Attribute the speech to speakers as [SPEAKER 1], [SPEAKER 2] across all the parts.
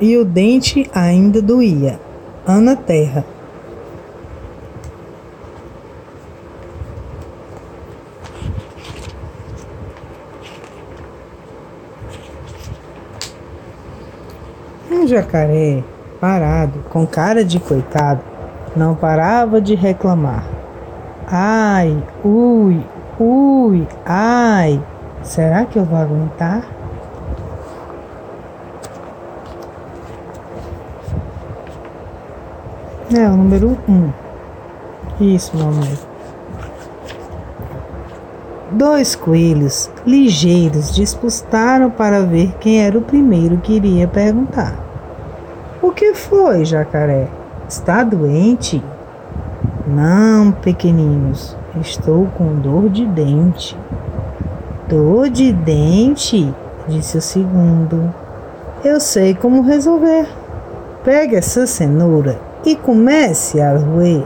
[SPEAKER 1] e o dente ainda doía. Ana Terra. Um jacaré, parado, com cara de coitado, não parava de reclamar. Ai, ui, ui, ai, será que eu vou aguentar? É o número um. Isso, meu amor. Dois coelhos ligeiros dispustaram para ver quem era o primeiro que iria perguntar. O que foi, jacaré? Está doente? Não, pequeninos, estou com dor de dente. Dor de dente? disse o segundo. Eu sei como resolver. Pegue essa cenoura e comece a roer.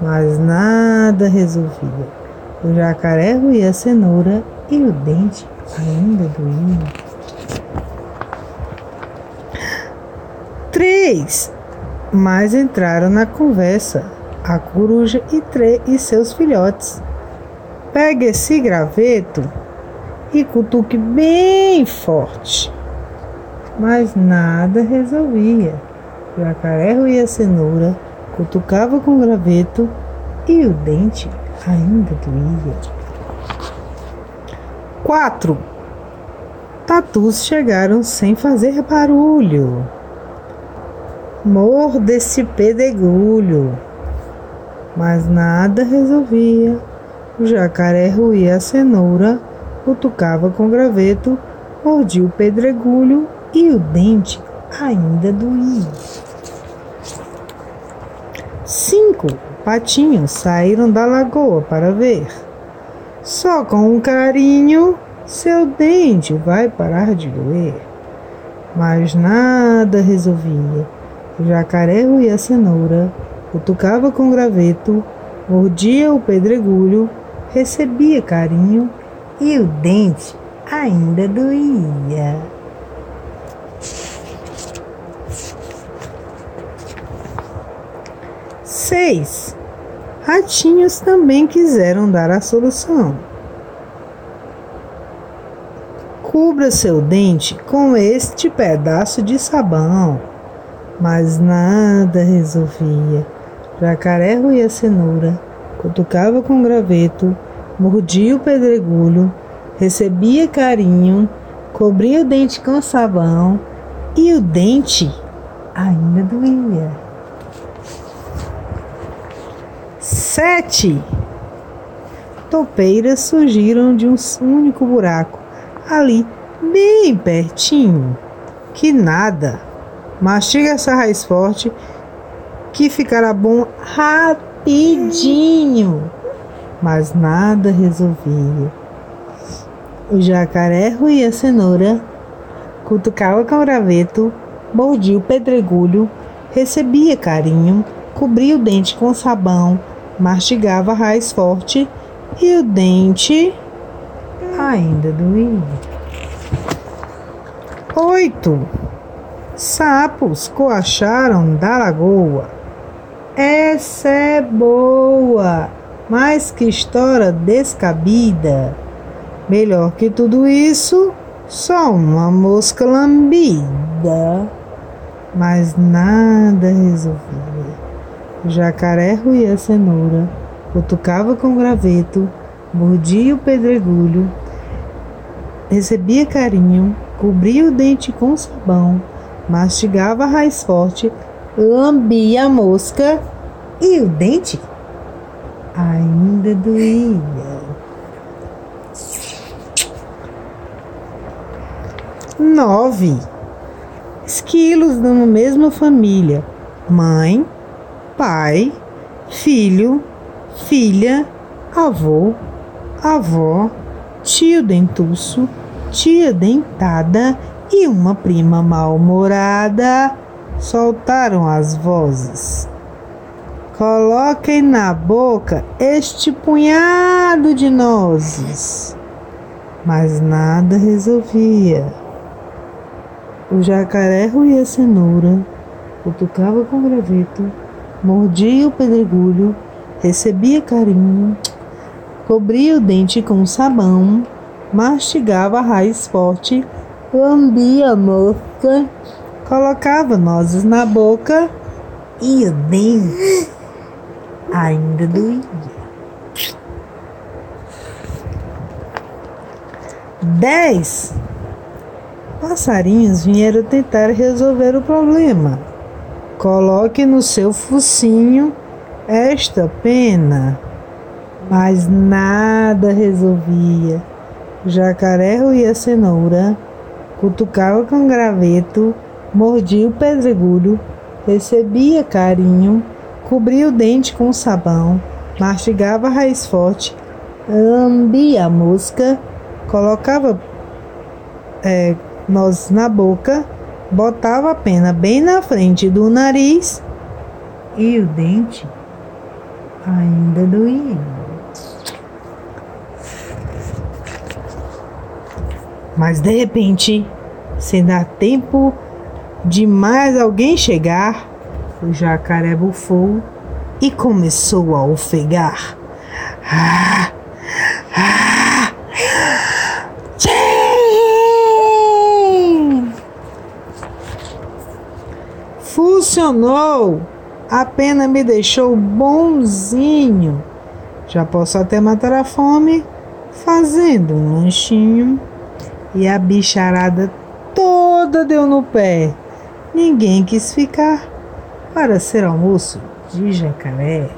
[SPEAKER 1] Mas nada resolvia. O jacaré roía a cenoura e o dente ainda doía. Três mais entraram na conversa a coruja e, e seus filhotes. Pegue esse graveto e cutuque bem forte. Mas nada resolvia. Jacaré roía a cenoura, cutucava com o graveto e o dente ainda doía. Quatro. Tatus chegaram sem fazer barulho. Morda esse pedregulho. Mas nada resolvia. O jacaré roía a cenoura, cutucava com graveto, mordia o pedregulho e o dente ainda doía. Cinco patinhos saíram da lagoa para ver. Só com um carinho seu dente vai parar de doer. Mas nada resolvia. O jacaré roía a cenoura, cutucava com graveto, mordia o pedregulho, recebia carinho e o dente ainda doía. Seis. Ratinhos também quiseram dar a solução. Cubra seu dente com este pedaço de sabão. Mas nada resolvia. Jacaré roía a cenoura, cutucava com graveto, mordia o pedregulho, recebia carinho, cobria o dente com sabão e o dente ainda doía. Sete topeiras surgiram de um único buraco, ali, bem pertinho. Que nada! Mastiga essa raiz forte que ficará bom rapidinho. Mas nada resolvia. O jacaré roía a cenoura, cutucava com o graveto, mordia o pedregulho, recebia carinho, cobria o dente com sabão, mastigava a raiz forte e o dente ainda doía. Oito. Sapos coacharam da lagoa. Essa é boa, mas que história descabida. Melhor que tudo isso, só uma mosca lambida. Mas nada resolvia. Jacaré roía a cenoura, cutucava com graveto, mordia o pedregulho, recebia carinho, cobria o dente com sabão, mastigava a raiz forte, lambia a mosca e o dente ainda doía. Nove esquilos numa mesma família: mãe, pai, filho, filha, avô, avó, tio dentuço, tia dentada e uma prima mal-humorada soltaram as vozes. Coloquem na boca este punhado de nozes. Mas nada resolvia. O jacaré roía a cenoura, cutucava com graveto, mordia o pedregulho, recebia carinho, cobria o dente com sabão, mastigava a raiz forte, lambia a mosca, colocava nozes na boca e o dente ainda doía. Dez passarinhos vieram tentar resolver o problema. Coloque no seu focinho esta pena. Mas nada resolvia. O jacaré roía a cenoura, cutucava com graveto, mordia o pedregulho, recebia carinho, cobria o dente com sabão, mastigava a raiz forte, lambia a mosca, colocava é, nós na boca, botava a pena bem na frente do nariz e o dente ainda doía. Mas de repente, sem dar tempo de mais alguém chegar, o jacaré bufou e começou a ofegar. Ah, ah, Funcionou! A pena me deixou bonzinho. Já posso até matar a fome fazendo um lanchinho. E a bicharada toda deu no pé. Ninguém quis ficar para ser almoço de jacaré.